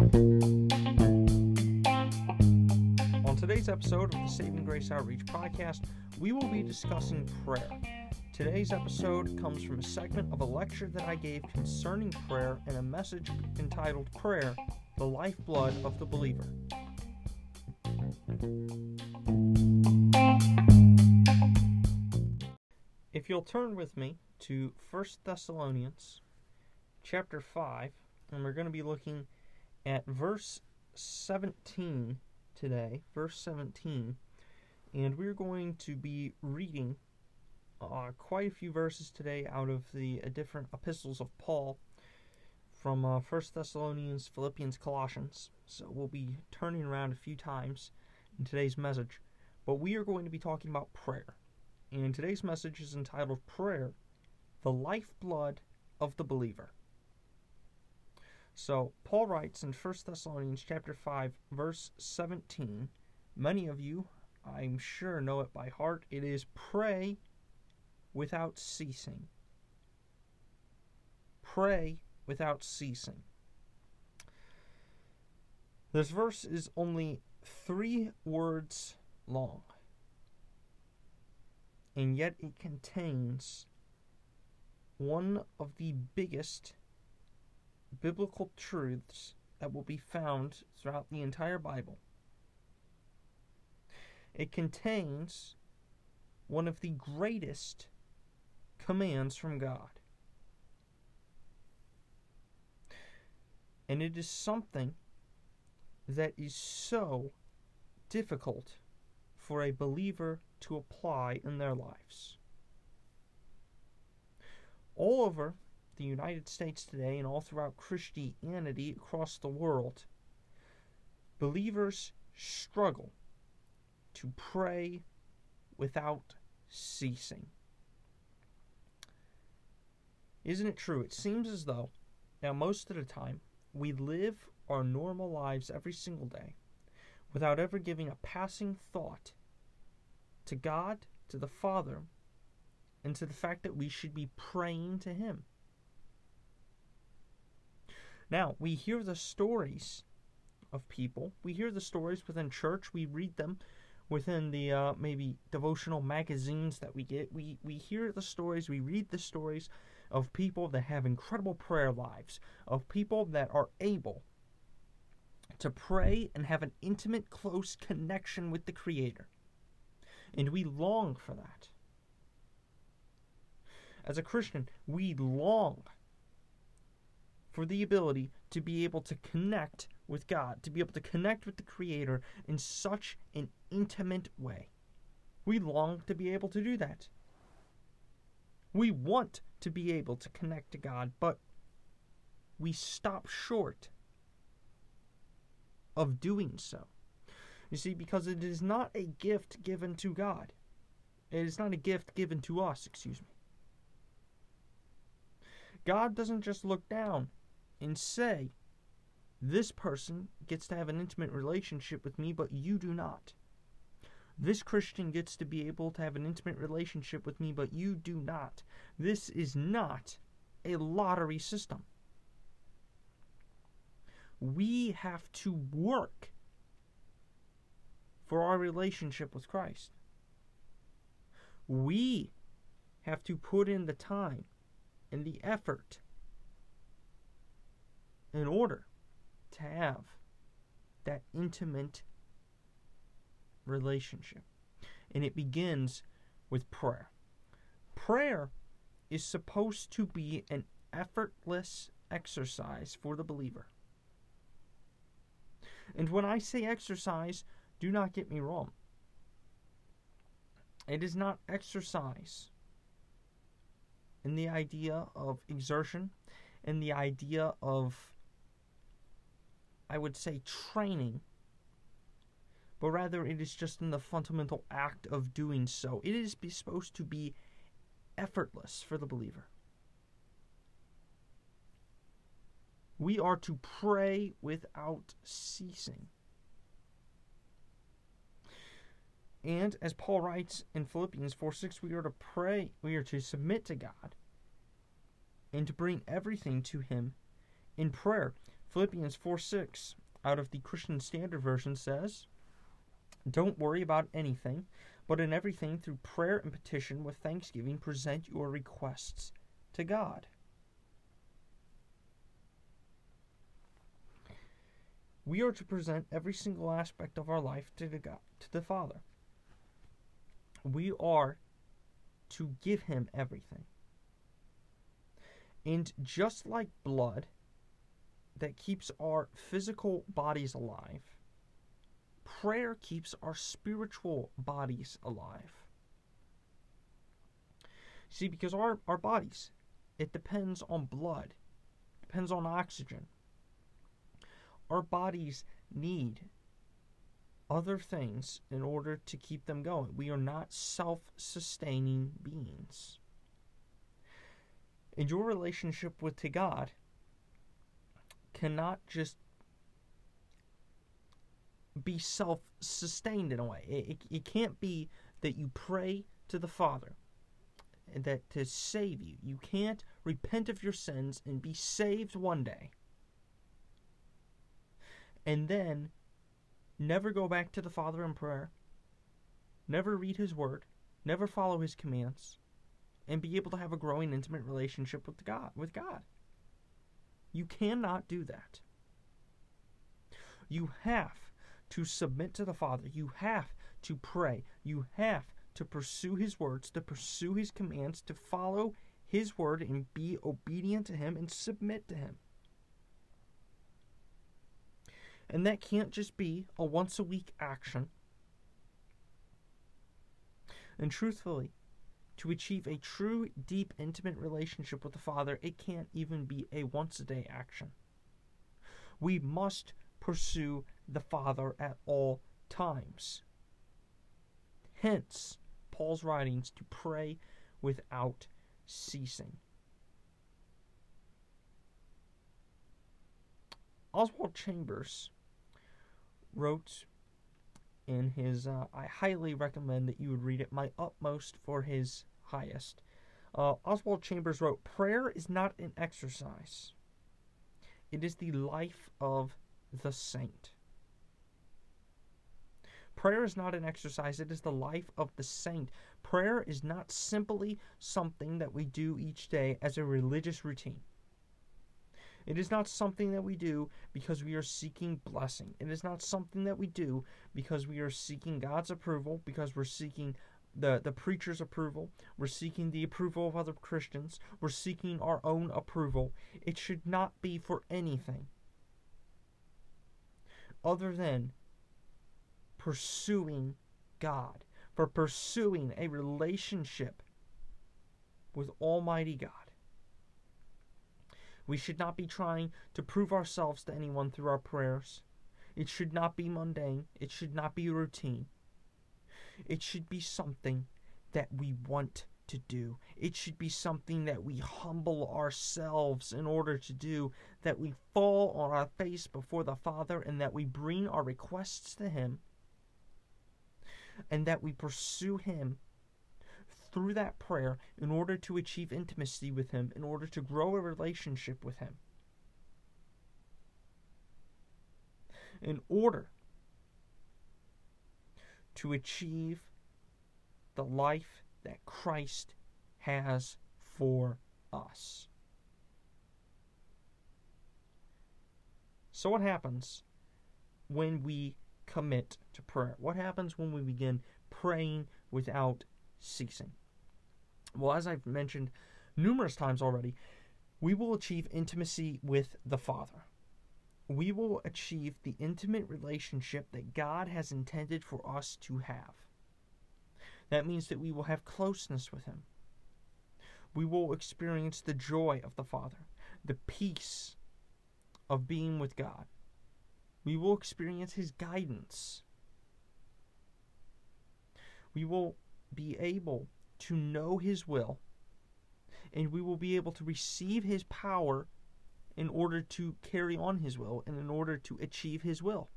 On today's episode of the Saving Grace Outreach podcast, we will be discussing prayer. Today's episode comes from a segment of a lecture that I gave concerning prayer and a message entitled Prayer, the Lifeblood of the Believer. If you'll turn with me to 1 Thessalonians chapter 5, and we're going to be looking at verse 17 today, verse 17, and we're going to be reading uh, quite a few verses today out of the uh, different epistles of Paul from uh, 1 Thessalonians, Philippians, Colossians. So we'll be turning around a few times in today's message, but we are going to be talking about prayer. And today's message is entitled Prayer, the Lifeblood of the Believer. So Paul writes in 1 Thessalonians chapter 5 verse 17, many of you I'm sure know it by heart. It is pray without ceasing. Pray without ceasing. This verse is only 3 words long. And yet it contains one of the biggest biblical truths that will be found throughout the entire Bible. It contains one of the greatest commands from God. And it is something that is so difficult for a believer to apply in their lives. All over the United States today and all throughout Christianity across the world, believers struggle to pray without ceasing. Isn't it true? It seems as though, now, most of the time, we live our normal lives every single day without ever giving a passing thought to God, to the Father, and to the fact that we should be praying to Him. Now, we hear the stories of people. We hear the stories within church. We read them within the uh, maybe devotional magazines that we get. We, we hear the stories, we read the stories of people that have incredible prayer lives, of people that are able to pray and have an intimate, close connection with the Creator. And we long for that. As a Christian, we long for the ability to be able to connect with God, to be able to connect with the Creator in such an intimate way. We long to be able to do that. We want to be able to connect to God, but we stop short of doing so. You see, because it is not a gift given to God. It is not a gift given to us, excuse me. God doesn't just look down and say, This person gets to have an intimate relationship with me, but you do not. This Christian gets to be able to have an intimate relationship with me, but you do not. This is not a lottery system. We have to work for our relationship with Christ. We have to put in the time and the effort in order to have that intimate relationship. And it begins with prayer. Prayer is supposed to be an effortless exercise for the believer. And when I say exercise, do not get me wrong. It is not exercise in the idea of exertion, in the idea of I would say, training, but rather it is just in the fundamental act of doing so. It is supposed to be effortless for the believer. We are to pray without ceasing. And as Paul writes in Philippians 4 6, we are to pray, we are to submit to God and to bring everything to Him in prayer. Philippians 4 6 out of the Christian Standard Version says, Don't worry about anything, but in everything, through prayer and petition with thanksgiving, present your requests to God. We are to present every single aspect of our life to the God, to the Father. We are to give him everything. And just like blood that keeps our physical bodies alive, prayer keeps our spiritual bodies alive. See, because our, our bodies, it depends on blood, depends on oxygen. Our bodies need other things in order to keep them going. We are not self sustaining beings. And your relationship with to God cannot just be self sustained in a way. It, it, it, can't be that you pray to the Father and that to save you. You can't repent of your sins and be saved one day and then never go back to the Father in prayer, never read His Word, never follow His commands, and be able to have a growing intimate relationship with God. With God, you cannot do that. You have to submit to the Father. You have to pray. You have to pursue His words, to pursue His commands, to follow His word and be obedient to Him and submit to Him. And that can't just be a once a week action. And truthfully, to achieve a true, deep, intimate relationship with the Father, it can't even be a once a day action. We must pursue the Father at all times. Hence, Paul's writings to pray without ceasing. Oswald Chambers wrote in his, uh, I highly recommend that you would read it, My Utmost for His Highest. Uh, Oswald Chambers wrote, Prayer is not an exercise, it is the life of the saint. Prayer is not an exercise, it is the life of the saint. Prayer is not simply something that we do each day as a religious routine. It is not something that we do because we are seeking blessing. It is not something that we do because we are seeking God's approval, because we're seeking the, the preacher's approval. We're seeking the approval of other Christians. We're seeking our own approval. It should not be for anything other than pursuing God, for pursuing a relationship with Almighty God. We should not be trying to prove ourselves to anyone through our prayers. It should not be mundane. It should not be routine. It should be something that we want to do. It should be something that we humble ourselves in order to do, that we fall on our face before the Father, and that we bring our requests to Him, and that we pursue Him through that prayer in order to achieve intimacy with Him, in order to grow a relationship with Him. In order to achieve the life that Christ has for us. So, what happens when we commit to prayer? What happens when we begin praying without ceasing? Well, as I've mentioned numerous times already, we will achieve intimacy with the Father. We will achieve the intimate relationship that God has intended for us to have. That means that we will have closeness with Him. We will experience the joy of the Father, the peace of being with God. We will experience His guidance. We will be able to know His will, and we will be able to receive His power in order to carry on His will and in order to achieve His will.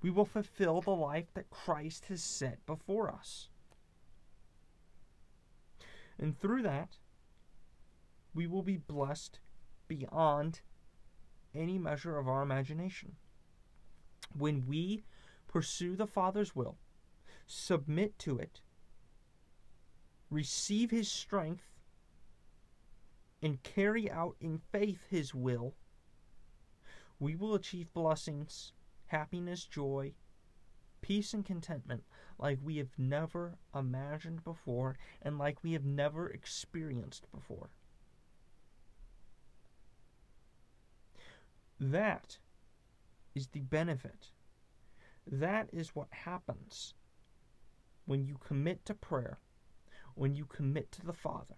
We will fulfill the life that Christ has set before us. And through that, we will be blessed beyond any measure of our imagination. When we pursue the Father's will, submit to it, receive His strength, and carry out in faith His will, we will achieve blessings, happiness, joy, peace, and contentment like we have never imagined before and like we have never experienced before. That is the benefit. That is what happens when you commit to prayer, when you commit to the Father,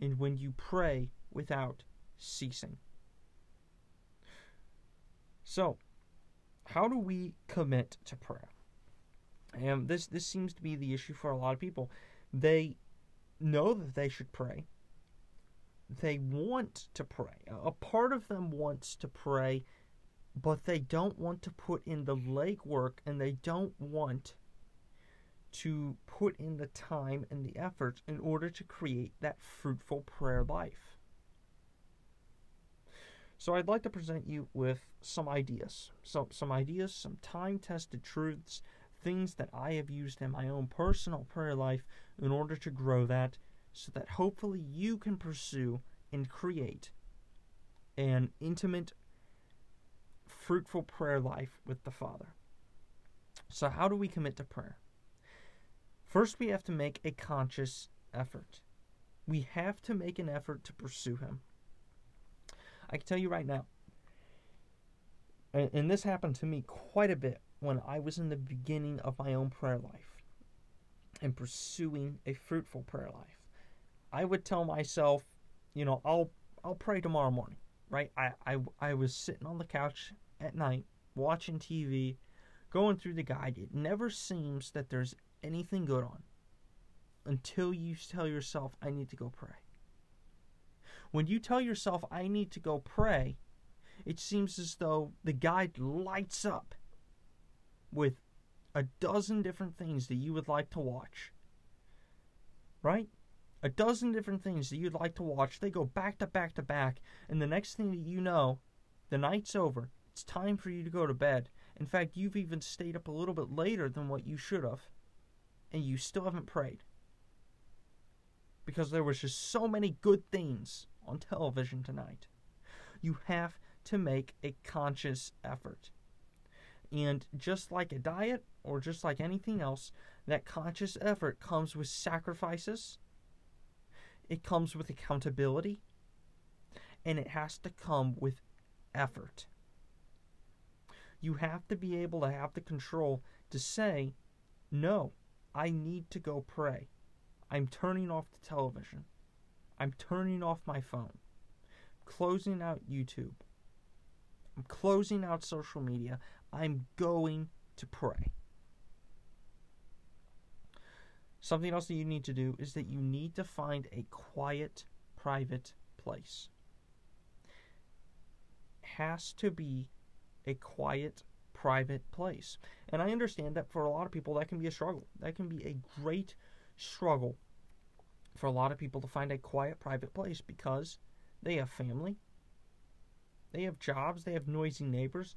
and when you pray without ceasing. So, how do we commit to prayer? And this this seems to be the issue for a lot of people. They know that they should pray. They want to pray. A part of them wants to pray, but they don't want to put in the legwork and they don't want to put in the time and the effort in order to create that fruitful prayer life. So I'd like to present you with some ideas. So some ideas, some time-tested truths things that I have used in my own personal prayer life in order to grow that so that hopefully you can pursue and create an intimate, fruitful prayer life with the Father. So, how do we commit to prayer? First, we have to make a conscious effort. We have to make an effort to pursue Him. I can tell you right now, and, this happened to me quite a bit when I was in the beginning of my own prayer life and pursuing a fruitful prayer life. I would tell myself, you know, I'll I'll pray tomorrow morning, right? I I, I was sitting on the couch at night watching TV, going through the guide. It never seems that there's anything good on until you tell yourself I need to go pray. When you tell yourself I need to go pray, it seems as though the guide lights up with a dozen different things that you would like to watch. Right? A dozen different things that you'd like to watch. They go back to back to back, and the next thing that you know, the night's over. It's time for you to go to bed. In fact, you've even stayed up a little bit later than what you should have, and you still haven't prayed. Because there was just so many good things on television tonight. You have to make a conscious effort. And just like a diet or just like anything else, that conscious effort comes with sacrifices, it comes with accountability, and it has to come with effort. You have to be able to have the control to say, no, I need to go pray. I'm turning off the television. I'm turning off my phone. Closing out YouTube. I'm closing out social media. I'm going to pray. Something else that you need to do is that you need to find a quiet, private place. Has to be a quiet, private place. And I understand that for a lot of people that can be a struggle. That can be a great struggle for a lot of people to find a quiet, private place because they have family, they have jobs, they have noisy neighbors,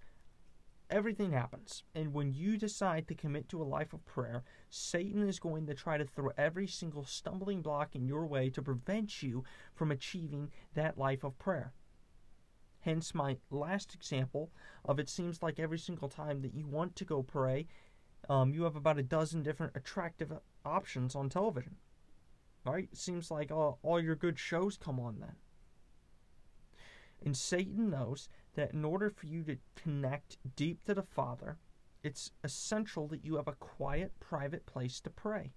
everything happens. And when you decide to commit to a life of prayer, Satan is going to try to throw every single stumbling block in your way to prevent you from achieving that life of prayer. Hence, my last example of it seems like every single time that you want to go pray, um, you have about a dozen different attractive options on television. Right? It seems like all, all your good shows come on then. And Satan knows that in order for you to connect deep to the Father, it's essential that you have a quiet, private place to pray.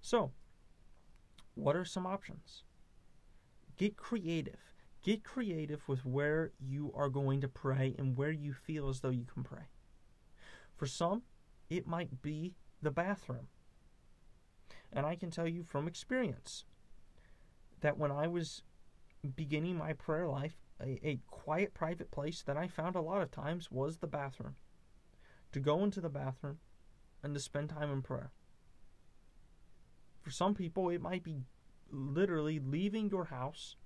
So, what are some options? Get creative. Get creative with where you are going to pray and where you feel as though you can pray. For some, it might be the bathroom. And I can tell you from experience that when I was beginning my prayer life, a, a quiet, private place that I found a lot of times was the bathroom. To go into the bathroom and to spend time in prayer. For some people, it might be literally leaving your house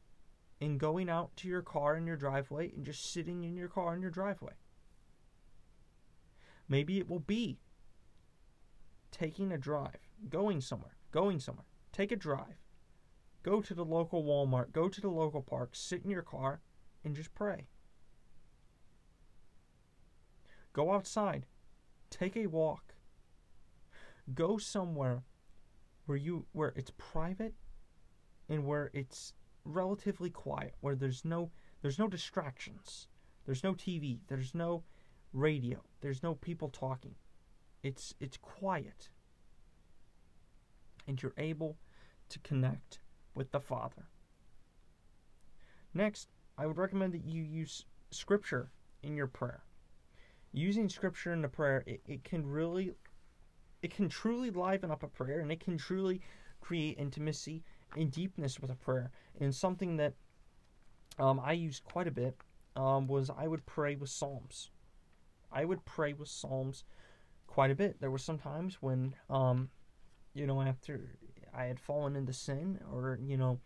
and going out to your car in your driveway and just sitting in your car in your driveway. Maybe it will be taking a drive, going somewhere, going somewhere. Take a drive. Go to the local Walmart, go to the local park, sit in your car, and just pray. Go outside. Take a walk. Go somewhere where you where it's private and where it's relatively quiet, where there's no there's no distractions. There's no TV, there's no radio, there's no people talking. It's it's quiet. And you're able to connect with the Father. Next, I would recommend that you use scripture in your prayer. Using scripture in the prayer, it, it can really it can truly liven up a prayer and it can truly create intimacy and deepness with a prayer. And something that um, I used quite a bit um, was I would pray with Psalms. I would pray with Psalms quite a bit. There were some times when, um, you know, after I had fallen into sin or, you know,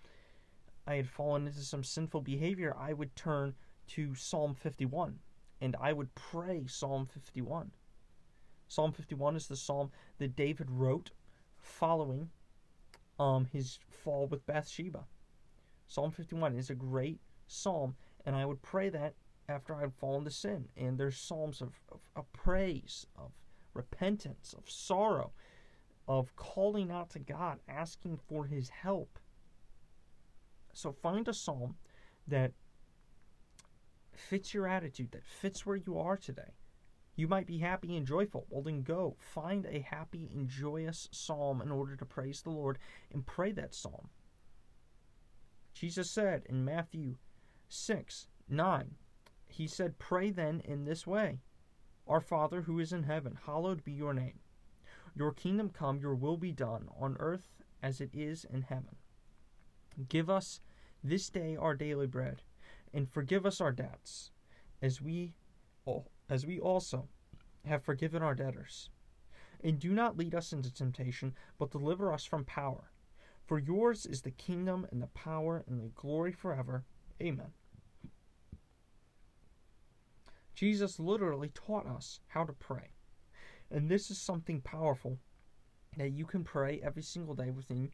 I had fallen into some sinful behavior, I would turn to Psalm 51 and I would pray Psalm 51. Psalm 51 is the psalm that David wrote following um, his fall with Bathsheba. Psalm 51 is a great psalm, and I would pray that after I had fallen to sin. And there's psalms of, of, of praise, of repentance, of sorrow, of calling out to God, asking for his help. So find a psalm that fits your attitude, that fits where you are today. You might be happy and joyful. Well, then go find a happy and joyous psalm in order to praise the Lord and pray that psalm. Jesus said in Matthew 6 9, He said, Pray then in this way Our Father who is in heaven, hallowed be your name. Your kingdom come, your will be done, on earth as it is in heaven. Give us this day our daily bread, and forgive us our debts, as we as we also have forgiven our debtors. And do not lead us into temptation, but deliver us from power. For yours is the kingdom and the power and the glory forever. Amen. Jesus literally taught us how to pray. And this is something powerful that you can pray every single day within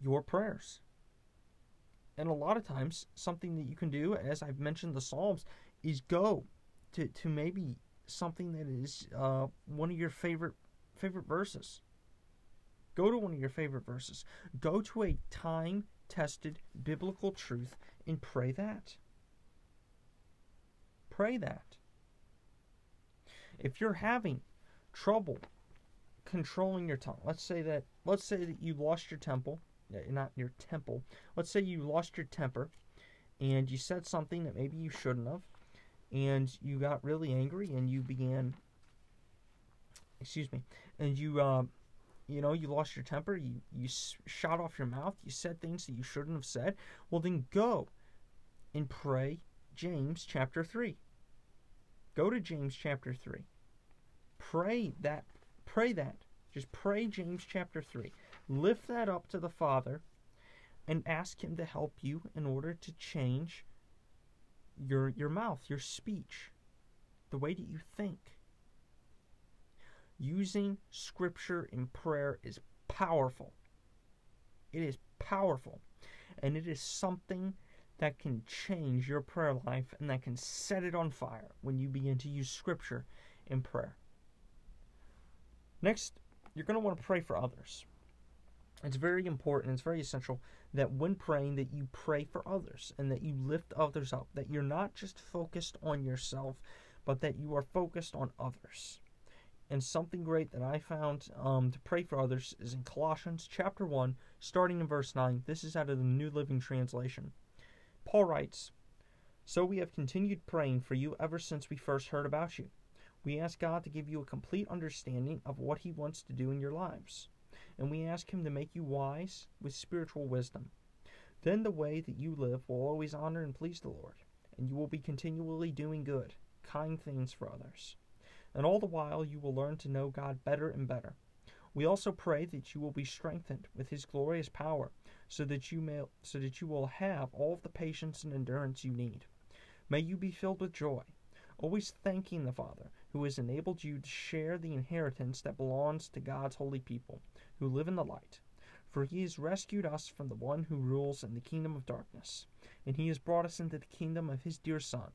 your prayers. And a lot of times, something that you can do, as I've mentioned the Psalms, is go to, to maybe something that is uh, one of your favorite favorite verses. Go to one of your favorite verses. Go to a time tested biblical truth and pray that. Pray that. If you're having trouble controlling your tongue, let's say that let's say that you lost your temple, not your temple. Let's say you lost your temper and you said something that maybe you shouldn't have and you got really angry and you began excuse me and you uh, you know you lost your temper you you shot off your mouth you said things that you shouldn't have said. Well then go and pray James chapter 3 go to James chapter 3 pray that pray that. Just pray James chapter 3 lift that up to the father and ask him to help you in order to change your your mouth, your speech, the way that you think. Using scripture in prayer is powerful. It is powerful. And it is something that can change your prayer life and that can set it on fire when you begin to use scripture in prayer. Next, you're going to want to pray for others. It's very important, it's very essential that when praying that you pray for others and that you lift others up, that you're not just focused on yourself, but that you are focused on others. And something great that I found um, to pray for others is in Colossians chapter 1, starting in verse 9. This is out of the New Living Translation. Paul writes, So we have continued praying for you ever since we first heard about you. We ask God to give you a complete understanding of what He wants to do in your lives and we ask Him to make you wise with spiritual wisdom. Then the way that you live will always honor and please the Lord, and you will be continually doing good, kind things for others. And all the while you will learn to know God better and better. We also pray that you will be strengthened with His glorious power, so that you may so that you will have all of the patience and endurance you need. May you be filled with joy, always thanking the Father who has enabled you to share the inheritance that belongs to God's holy people who live in the light. For he has rescued us from the one who rules in the kingdom of darkness, and he has brought us into the kingdom of his dear Son.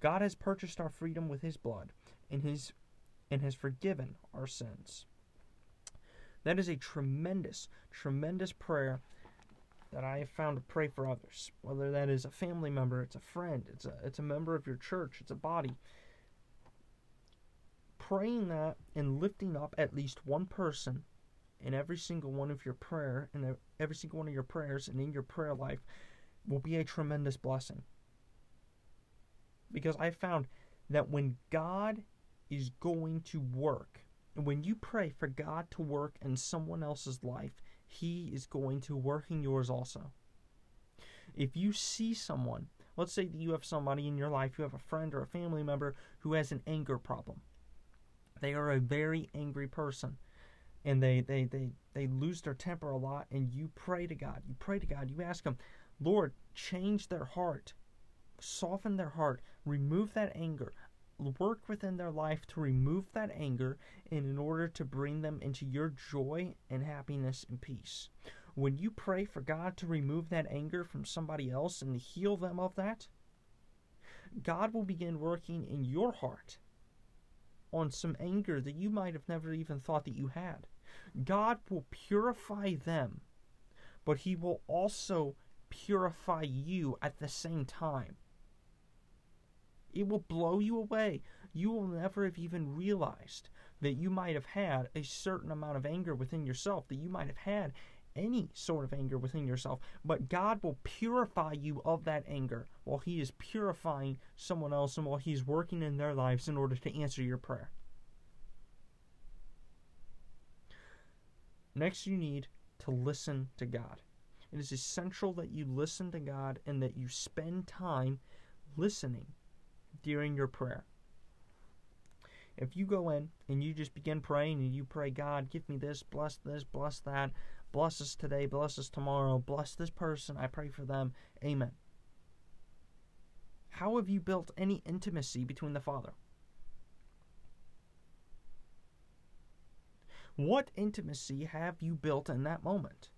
God has purchased our freedom with his blood, and his and has forgiven our sins. That is a tremendous, tremendous prayer that I have found to pray for others. Whether that is a family member, it's a friend, it's a it's a member of your church, it's a body. Praying that and lifting up at least one person in every single one of your prayer and every single one of your prayers and in your prayer life will be a tremendous blessing. Because I found that when God is going to work, and when you pray for God to work in someone else's life, He is going to work in yours also. If you see someone, let's say that you have somebody in your life, you have a friend or a family member who has an anger problem. They are a very angry person and they, they, they, they lose their temper a lot, and you pray to God. You pray to God. You ask Him, Lord, change their heart, soften their heart, remove that anger work within their life to remove that anger and in order to bring them into your joy and happiness and peace. When you pray for God to remove that anger from somebody else and heal them of that, God will begin working in your heart on some anger that you might have never even thought that you had. God will purify them, but He will also purify you at the same time. It will blow you away. You will never have even realized that you might have had a certain amount of anger within yourself, that you might have had any sort of anger within yourself, but God will purify you of that anger while He is purifying someone else and while He's working in their lives in order to answer your prayer. Next, you need to listen to God. It is essential that you listen to God and that you spend time listening during your prayer. If you go in and you just begin praying and you pray, God, give me this, bless this, bless that, bless us today, bless us tomorrow, bless this person, I pray for them, amen. How have you built any intimacy between the Father? What intimacy have you built in that moment?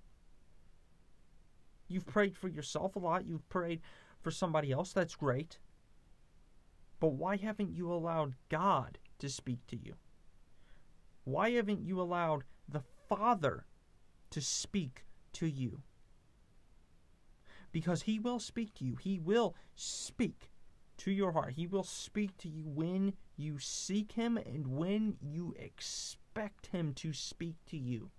You've prayed for yourself a lot, you've prayed for somebody else, that's great. But why haven't you allowed God to speak to you? Why haven't you allowed the Father to speak to you? Because He will speak to you. He will speak to your heart. He will speak to you when you seek Him and when you expect Him to speak to you.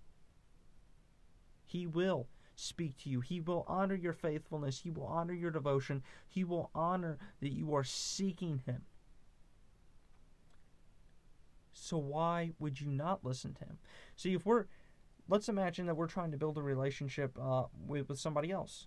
He will speak to you. He will honor your faithfulness. He will honor your devotion. He will honor that you are seeking Him. So why would you not listen to Him? See, if we're, let's imagine that we're trying to build a relationship uh, with, with somebody else.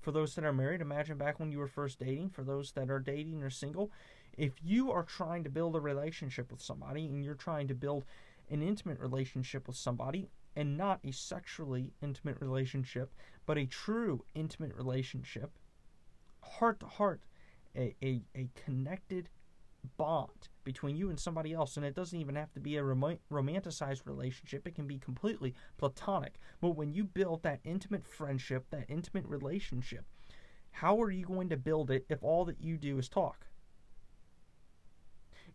For those that are married, imagine back when you were first dating. For those that are dating or single, if you are trying to build a relationship with somebody and you're trying to build an intimate relationship with somebody, and not a sexually intimate relationship, but a true intimate relationship, heart to heart, a, a, a connected bond between you and somebody else. And it doesn't even have to be a rom- romanticized relationship, it can be completely platonic. But when you build that intimate friendship, that intimate relationship, how are you going to build it if all that you do is talk?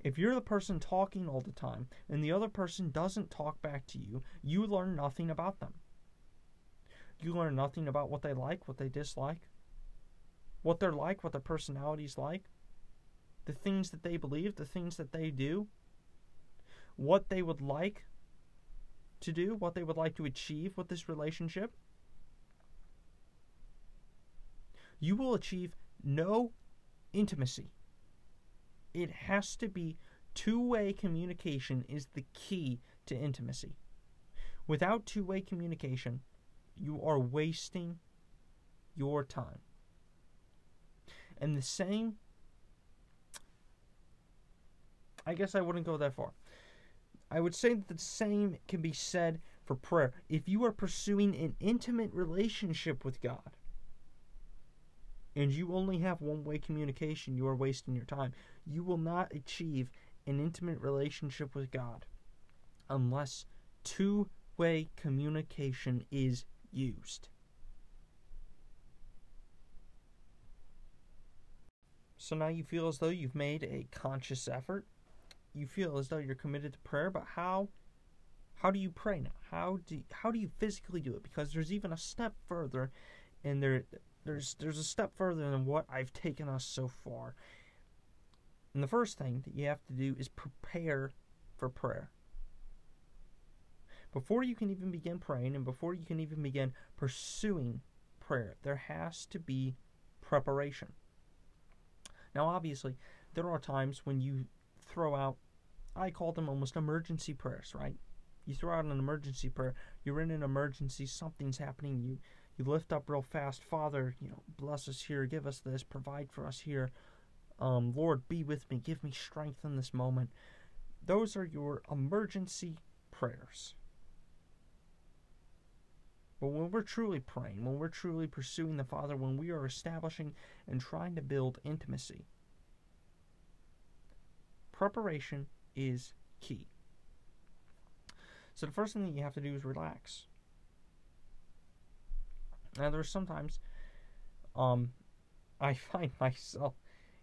If you're the person talking all the time and the other person doesn't talk back to you, you learn nothing about them. You learn nothing about what they like, what they dislike, what they're like, what their personality's like, the things that they believe, the things that they do, what they would like to do, what they would like to achieve with this relationship. You will achieve no intimacy it has to be two-way communication is the key to intimacy. Without two-way communication, you are wasting your time. And the same I guess I wouldn't go that far. I would say that the same can be said for prayer. If you are pursuing an intimate relationship with God, and you only have one way communication, you are wasting your time. You will not achieve an intimate relationship with God unless two way communication is used. So now you feel as though you've made a conscious effort. You feel as though you're committed to prayer, but how how do you pray now? How do how do you physically do it? Because there's even a step further and there there's there's a step further than what I've taken us so far. And the first thing that you have to do is prepare for prayer. Before you can even begin praying and before you can even begin pursuing prayer, there has to be preparation. Now, obviously, there are times when you throw out, I call them almost emergency prayers, right? You throw out an emergency prayer, you're in an emergency, something's happening, you you lift up real fast, Father, you know, bless us here, give us this, provide for us here. Um, Lord, be with me, give me strength in this moment. Those are your emergency prayers. But when we're truly praying, when we're truly pursuing the Father, when we are establishing and trying to build intimacy, preparation is key. So the first thing that you have to do is relax. Now there's sometimes um I find myself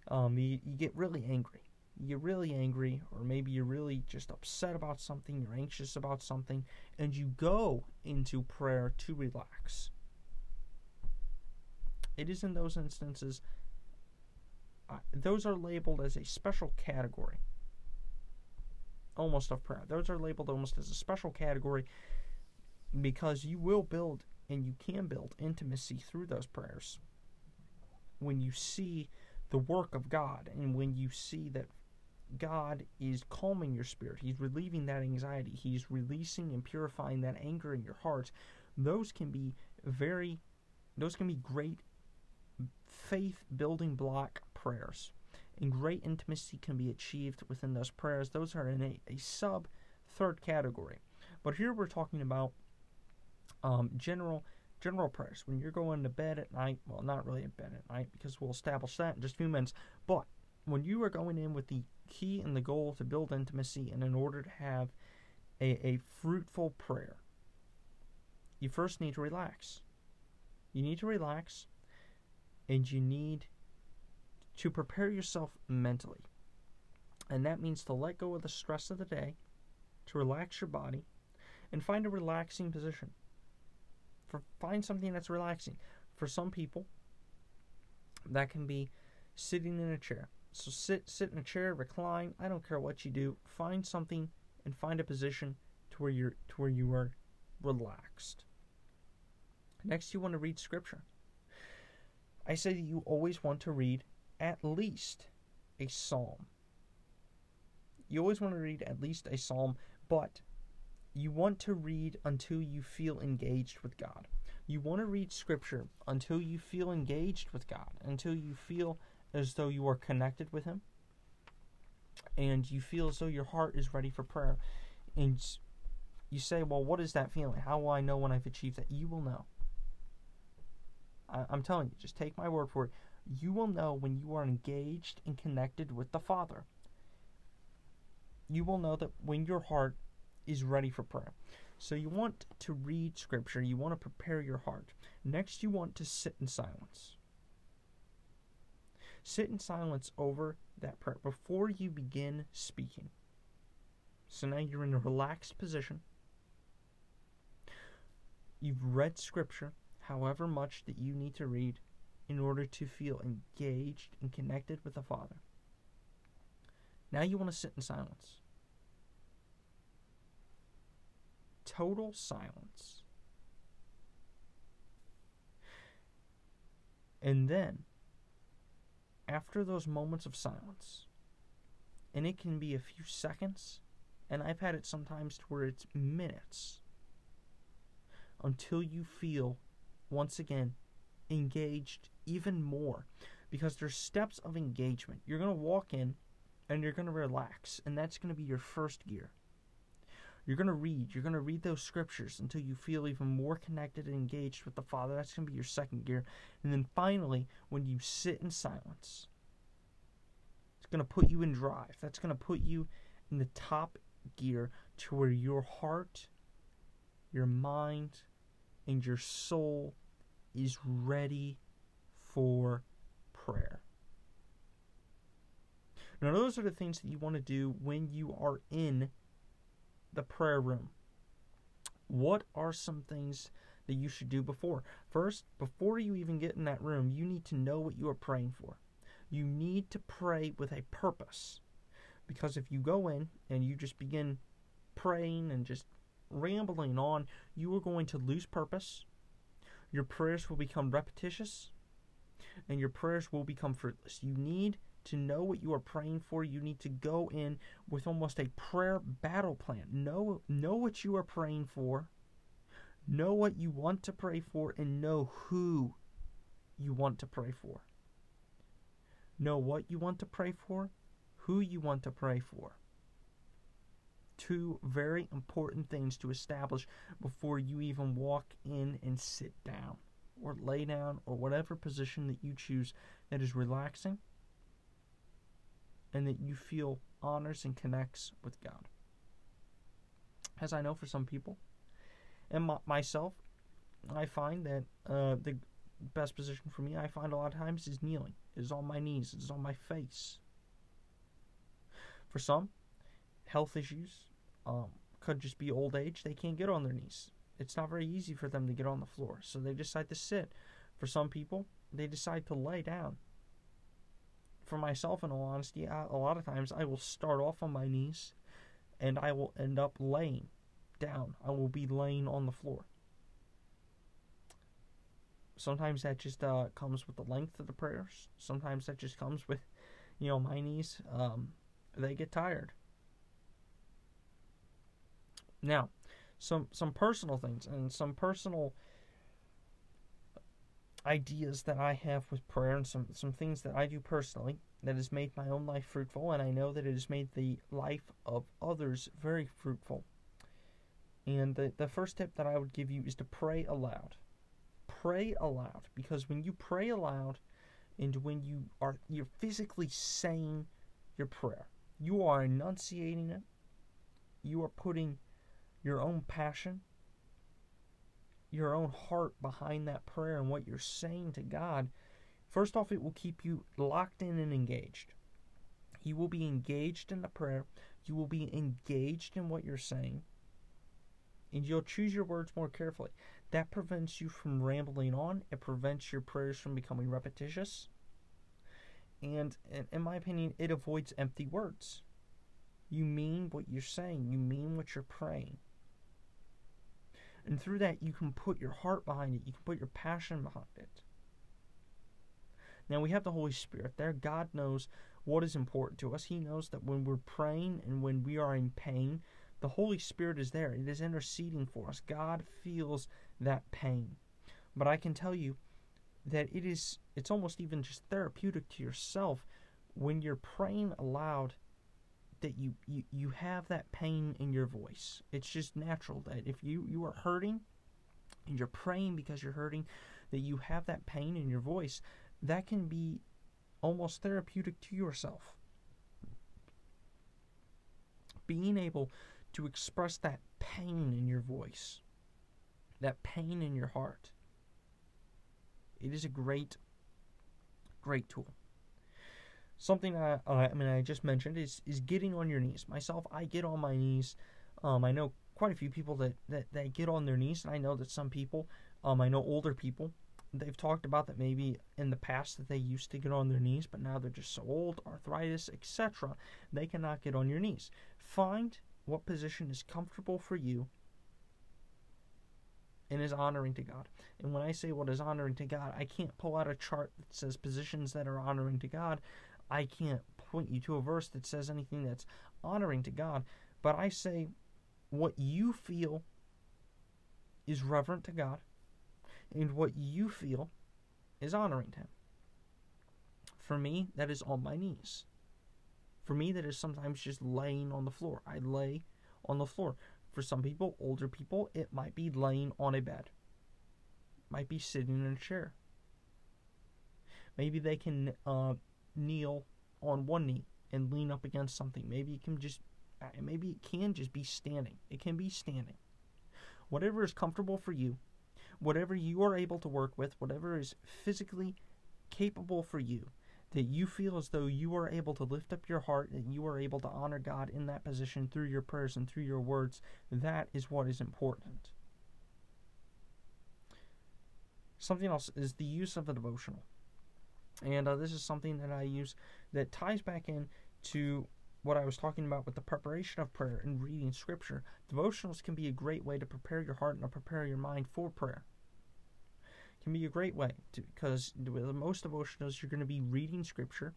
um you, you get really angry. You're really angry or maybe you're really just upset about something, you're anxious about something and you go into prayer to relax. It is in those instances uh, those are labeled as a special category almost of prayer. Those are labeled almost as a special category because you will build and you can build intimacy through those prayers. When you see the work of God and when you see that God is calming your spirit, He's relieving that anxiety, He's releasing and purifying that anger in your heart, those can be very, those can be great faith building block prayers. And great intimacy can be achieved within those prayers. Those are in a, a sub third category. But here we're talking about um, general general prayers when you're going to bed at night. Well, not really at bed at night because we'll establish that in just a few minutes. But when you are going in with the key and the goal to build intimacy and in order to have a, a fruitful prayer, you first need to relax. You need to relax and you need to prepare yourself mentally. And that means to let go of the stress of the day, to relax your body, and find a relaxing position for find something that's relaxing. For some people, that can be sitting in a chair. So sit sit in a chair, recline. I don't care what you do. Find something and find a position to where you're to where you are relaxed. Next, you want to read scripture. I say that you always want to read at least a psalm. You always want to read at least a psalm, but you want to read until you feel engaged with God. You want to read scripture until you feel engaged with God, until you feel as though you are connected with Him, and you feel as though your heart is ready for prayer. And you say, Well, what is that feeling? How will I know when I've achieved that? You will know. I, am telling you, just take my word for it. You will know when you are engaged and connected with the Father. You will know that when your heart is ready for prayer. So you want to read scripture, you want to prepare your heart. Next, you want to sit in silence. Sit in silence over that prayer before you begin speaking. So now you're in a relaxed position. You've read scripture, however much that you need to read, in order to feel engaged and connected with the Father. Now you want to sit in silence. Total silence. And then, after those moments of silence, and it can be a few seconds, and I've had it sometimes to where it's minutes, until you feel, once again, engaged even more. Because there's steps of engagement. You're going to walk in and you're going to relax, and that's going to be your first gear. You're going to read. You're going to read those scriptures until you feel even more connected and engaged with the Father. That's going to be your second gear. And then finally, when you sit in silence, it's going to put you in drive. That's going to put you in the top gear to where your heart, your mind, and your soul is ready for prayer. Now, those are the things that you want to do when you are in the prayer room. What are some things that you should do before? First, before you even get in that room, you need to know what you are praying for. You need to pray with a purpose. Because if you go in and you just begin praying and just rambling on, you are going to lose purpose. Your prayers will become repetitious and your prayers will become fruitless. You need to know what you are praying for. You need to go in with almost a prayer battle plan. Know know what you are praying for. Know what you want to pray for and know who you want to pray for. Know what you want to pray for, who you want to pray for. Two very important things to establish before you even walk in and sit down or lay down or whatever position that you choose that is relaxing and that you feel honors and connects with God. As I know for some people, and my, myself, I find that uh, the best position for me, I find a lot of times, is kneeling. Is on my knees. Is on my face. For some, health issues um, could just be old age. They can't get on their knees. It's not very easy for them to get on the floor, so they decide to sit. For some people, they decide to lay down for myself, in all honesty, I, a lot of times I will start off on my knees and I will end up laying down. I will be laying on the floor. Sometimes that just uh, comes with the length of the prayers. Sometimes that just comes with, you know, my knees. Um, they get tired. Now, some some personal things and some personal ideas that I have with prayer and some, some things that I do personally that has made my own life fruitful, and I know that it has made the life of others very fruitful. And the, the first tip that I would give you is to pray aloud. Pray aloud, because when you pray aloud, and when you are you're physically saying your prayer, you are enunciating it. You are putting your own passion your own heart behind that prayer and what you're saying to God, first off, it will keep you locked in and engaged. You will be engaged in the prayer, you will be engaged in what you're saying, and you'll choose your words more carefully. That prevents you from rambling on, it prevents your prayers from becoming repetitious. And in my opinion, it avoids empty words. You mean what you're saying, you mean what you're praying. And through that, you can put your heart behind it, you can put your passion behind it. Now, we have the Holy Spirit there. God knows what is important to us. He knows that when we're praying and when we are in pain, the Holy Spirit is there. It is interceding for us. God feels that pain. But I can tell you that it is it's almost even just therapeutic to yourself when you're praying aloud that you, you you have that pain in your voice. It's just natural that if you you are hurting and you're praying because you're hurting, that you have that pain in your voice, that can be almost therapeutic to yourself. Being able to express that pain in your voice, that pain in your heart, it is a great, great tool something I, I mean I just mentioned is is getting on your knees. Myself, I get on my knees. Um, I know quite a few people that, that, that get on their knees, and I know that some people, um, I know older people, they've talked about that maybe in the past that they used to get on their knees, but now they're just so old, arthritis, etc. They cannot get on your knees. Find what position is comfortable for you and is honoring to God. And when I say what is honoring to God, I can't pull out a chart that says positions that are honoring to God. I can't point you to a verse that says anything that's honoring to God, but I say what you feel is reverent to God and what you feel is honoring to Him. For me, that is on my knees. For me, that is sometimes just laying on the floor. I lay on the floor. For some people, older people, it might be laying on a bed, might be sitting in a chair. Maybe they can uh, kneel on one knee and lean up against something. Maybe it can just, uh, maybe it can just be standing. It can be standing. Whatever is comfortable for you, whatever you are able to work with, whatever is physically capable for you, that you feel as though you are able to lift up your heart, that you are able to honor God in that position through your prayers and through your words, that is what is important. Something else is the use of a devotional. And uh, this is something that I use that ties back in to what I was talking about with the preparation of prayer and reading scripture. Devotionals can be a great way to prepare your heart and to prepare your mind for prayer. Can be a great way to, because with most devotionals you're going to be reading scripture.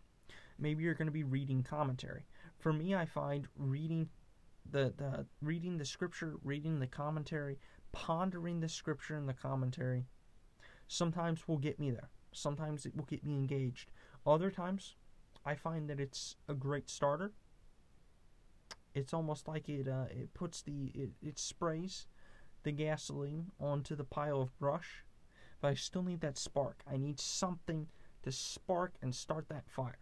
Maybe you're going to be reading commentary. For me, I find reading the, the reading the scripture, reading the commentary, pondering the scripture and the commentary sometimes will get me there. Sometimes it will get me engaged. Other times, I find that it's a great starter. It's almost like it uh, it puts the it, it sprays the gasoline onto the pile of brush, but I still need that spark. I need something to spark and start that fire.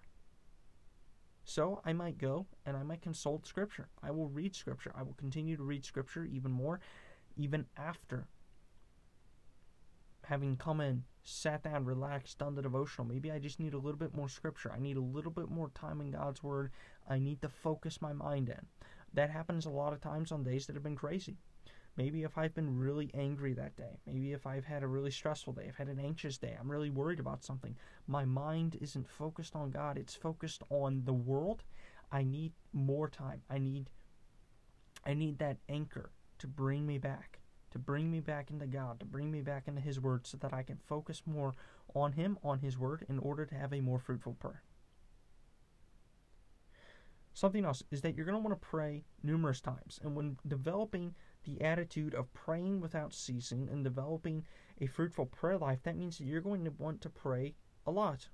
So I might go and I might consult scripture. I will read scripture. I will continue to read scripture even more, even after having come in, sat down, relaxed, done the devotional. Maybe I just need a little bit more scripture. I need a little bit more time in God's Word. I need to focus my mind in. That happens a lot of times on days that have been crazy. Maybe if I've been really angry that day, maybe if I've had a really stressful day, I've had an anxious day, I'm really worried about something, my mind isn't focused on God, it's focused on the world. I need more time. I need I need that anchor to bring me back to bring me back into God, to bring me back into His Word, so that I can focus more on Him, on His Word, in order to have a more fruitful prayer. Something else is that you're going to want to pray numerous times. And when developing the attitude of praying without ceasing and developing a fruitful prayer life, that means that you're going to want to pray a lot.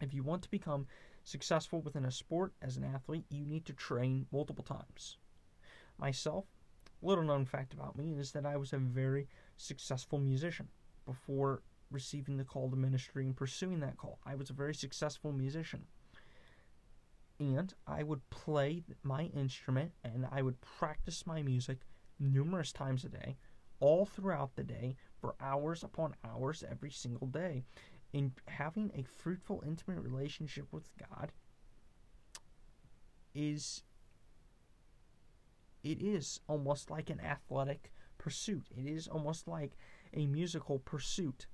If you want to become successful within a sport as an athlete, you need to train multiple times. Myself, little known fact about me is that I was a very successful musician before receiving the call to ministry and pursuing that call. I was a very successful musician. And I would play my instrument and I would practice my music numerous times a day, all throughout the day, for hours upon hours every single day. And having a fruitful, intimate relationship with God is it is almost like an athletic pursuit. It is almost like a musical pursuit.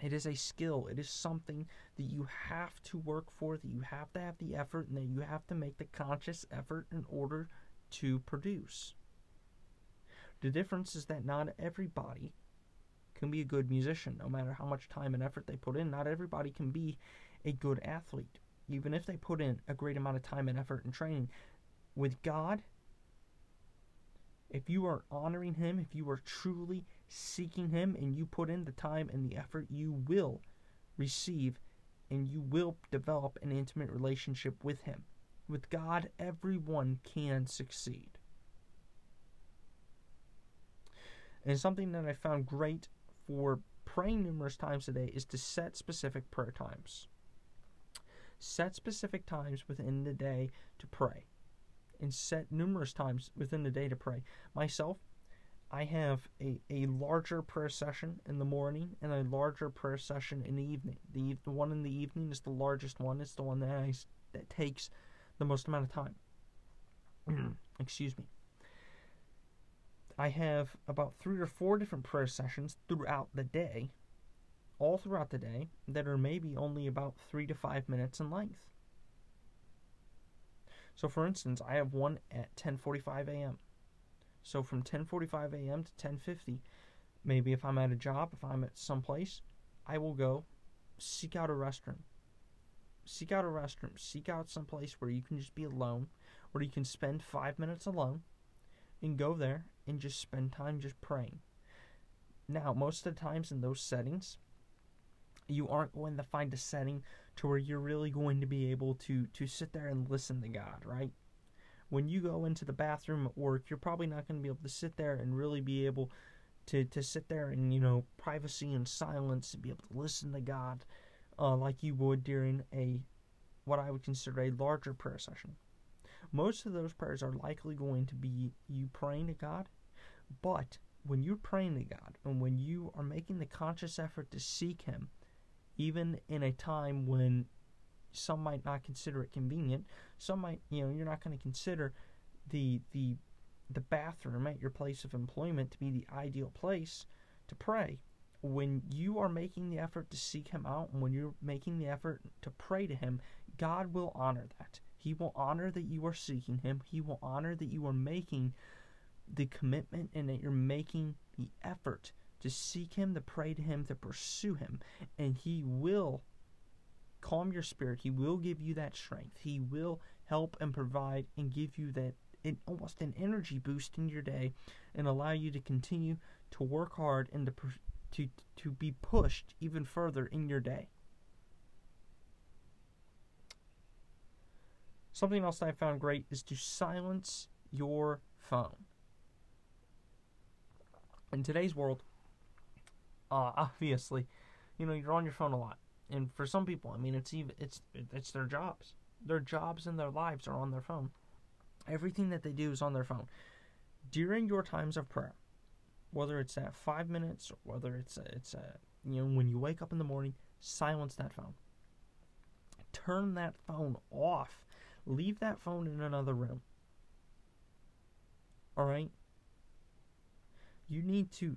It is a skill. It is something that you have to work for, that you have to have the effort, and that you have to make the conscious effort in order to produce. The difference is that not everybody can be a good musician, no matter how much time and effort they put in. Not everybody can be a good athlete, even if they put in a great amount of time and effort and training. With God, if you are honoring Him, if you are truly seeking Him, and you put in the time and the effort, you will receive and you will develop an intimate relationship with Him. With God, everyone can succeed. And something that I found great for praying numerous times a day is to set specific prayer times. Set specific times within the day to pray and set numerous times within the day to pray. Myself, I have a, a larger prayer session in the morning and a larger prayer session in the evening. The, the one in the evening is the largest one. It's the one that I, that takes the most amount of time. Excuse me. I have about three or four different prayer sessions throughout the day, all throughout the day, that are maybe only about three to five minutes in length. So for instance, I have one at 10:45 a.m. So from 10:45 a.m. to 10:50, maybe if I'm at a job, if I'm at some place, I will go seek out a restroom. Seek out a restroom. Seek out some place where you can just be alone, where you can spend 5 minutes alone and go there and just spend time just praying. Now, most of the times in those settings, you aren't going to find a setting to where you're really going to be able to to sit there and listen to God, right? when you go into the bathroom at work, you're probably not going to be able to sit there and really be able to, to sit there in, you know, privacy and silence and be able to listen to God uh, like you would during a what I would consider a larger prayer session. Most of those prayers are likely going to be you praying to God, but when you're praying to God and when you are making the conscious effort to seek Him, even in a time when some might not consider it convenient, some might, you know, you're not going to consider the the the bathroom at your place of employment to be the ideal place to pray. When you are making the effort to seek Him out and when you're making the effort to pray to Him, God will honor that. He will honor that you are seeking Him. He will honor that you are making the commitment and that you're making the effort to seek Him, to pray to Him, to pursue Him. And He will calm your spirit. He will give you that strength. He will help and provide and give you that almost an energy boost in your day and allow you to continue to work hard and to, to, to be pushed even further in your day. Something else I found great is to silence your phone. In today's world, uh, obviously, you know, you're on your phone a lot. And for some people, I mean, it's even it's it's their jobs. Their jobs and their lives are on their phone. Everything that they do is on their phone. During your times of prayer, whether it's at five minutes or whether it's a, it's a, you know when you wake up in the morning, silence that phone. Turn that phone off. Leave that phone in another room. All right. You need to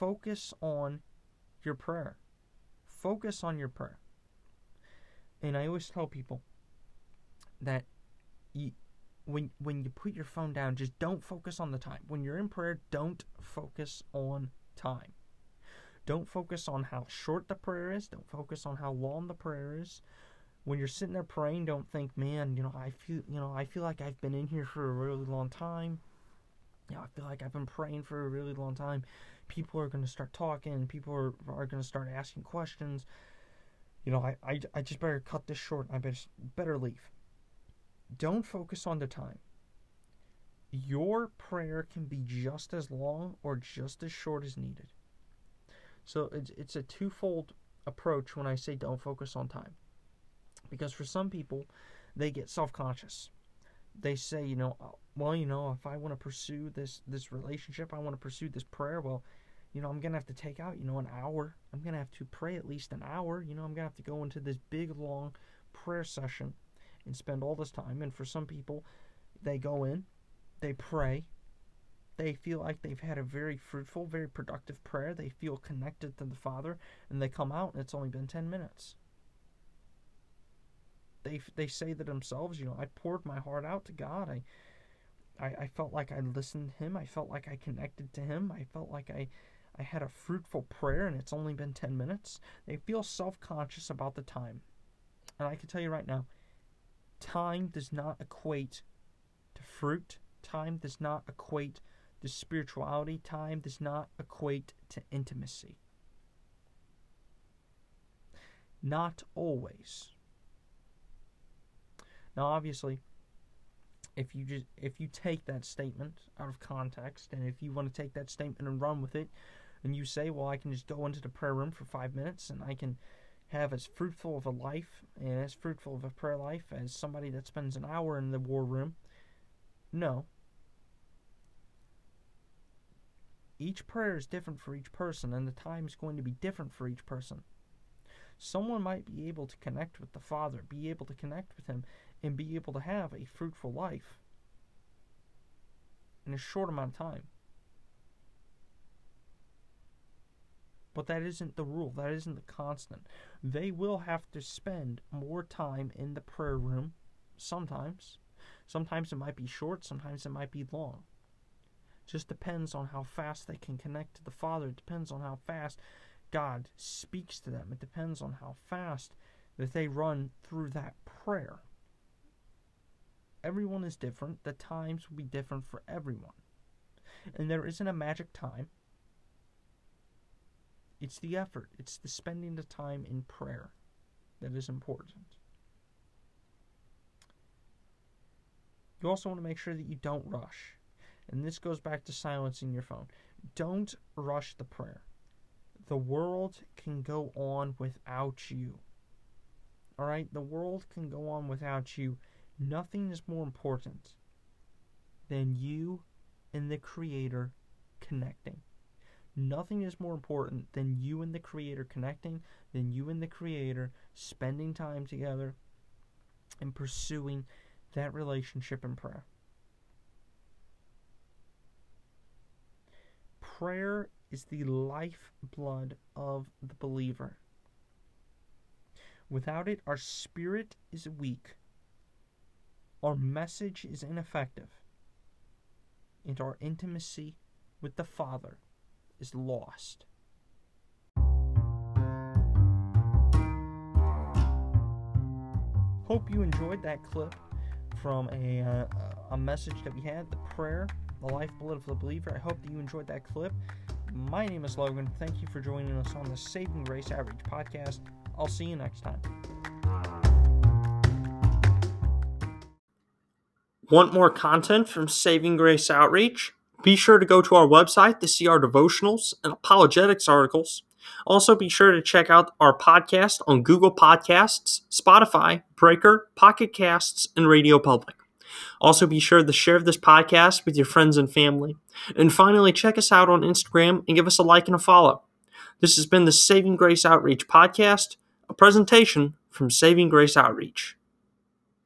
focus on your prayer. Focus on your prayer. And I always tell people that you, when when you put your phone down, just don't focus on the time. When you're in prayer, don't focus on time. Don't focus on how short the prayer is. Don't focus on how long the prayer is. When you're sitting there praying, don't think, "Man, you know, I feel, you know, I feel like I've been in here for a really long time. Know, I feel like I've been praying for a really long time. People are going to start talking. People are, are going to start asking questions. You know, I, I, I just better cut this short. I better, better leave don't focus on the time. Your prayer can be just as long or just as short as needed. So it's, it's a twofold approach when I say don't focus on time. Because for some people, they get self conscious. They say, you know, well, you know, if I want to pursue this this relationship, I want to pursue this prayer, well, you know, I'm gonna have to take out, you know, an hour. I'm gonna have to pray at least an hour. You know, I'm gonna have to go into this big long prayer session and spend all this time. And for some people, they go in, they pray, they feel like they've had a very fruitful, very productive prayer. They feel connected to the Father, and they come out and it's only been 10 minutes. They, they say to themselves, you know, I poured my heart out to God. I, I, I felt like I listened to Him. I felt like I connected to Him. I felt like I, I had a fruitful prayer, and it's only been 10 minutes. They feel self conscious about the time. And I can tell you right now, Time does not equate to fruit. Time does not equate to spirituality. Time does not equate to intimacy. Not always. Now, obviously, if you just if you take that statement out of context, and if you want to take that statement and run with it, and you say, "Well, I can just go into the prayer room for five minutes, and I can have as fruitful of a life and as fruitful of a prayer life as somebody that spends an hour in the war room. No. Each prayer is different for each person, and the time is going to be different for each person. Someone might be able to connect with the Father, be able to connect with Him, and be able to have a fruitful life in a short amount of time. But that isn't the rule, that isn't the constant. They will have to spend more time in the prayer room sometimes. Sometimes it might be short, sometimes it might be long. Just depends on how fast they can connect to the Father. It depends on how fast God speaks to them. It depends on how fast that they run through that prayer. Everyone is different. The times will be different for everyone. And there isn't a magic time. It's the effort, it's the spending the time in prayer that is important. You also want to make sure that you don't rush. And this goes back to silencing your phone. Don't rush the prayer. The world can go on without you. All right? The world can go on without you. Nothing is more important than you and the Creator connecting. Nothing is more important than you and the Creator connecting, than you and the Creator spending time together and pursuing that relationship in prayer. Prayer is the lifeblood of the believer. Without it, our spirit is weak, our message is ineffective, and our intimacy with the Father is lost. Hope you enjoyed that clip from a, uh, a message that we had, the prayer, the lifeblood of the believer. I hope that you enjoyed that clip. My name is Logan. Thank you for joining us on the Saving Grace Outreach podcast. I'll see you next time. Want more content from Saving Grace Outreach? Be sure to go to our website to see our devotionals and apologetics articles. Also, be sure to check out our podcast on Google Podcasts, Spotify, Breaker, Pocket Casts, and Radio Public. Also, be sure to share this podcast with your friends and family. And finally, check us out on Instagram and give us a like and a follow. This has been the Saving Grace Outreach Podcast, a presentation from Saving Grace Outreach.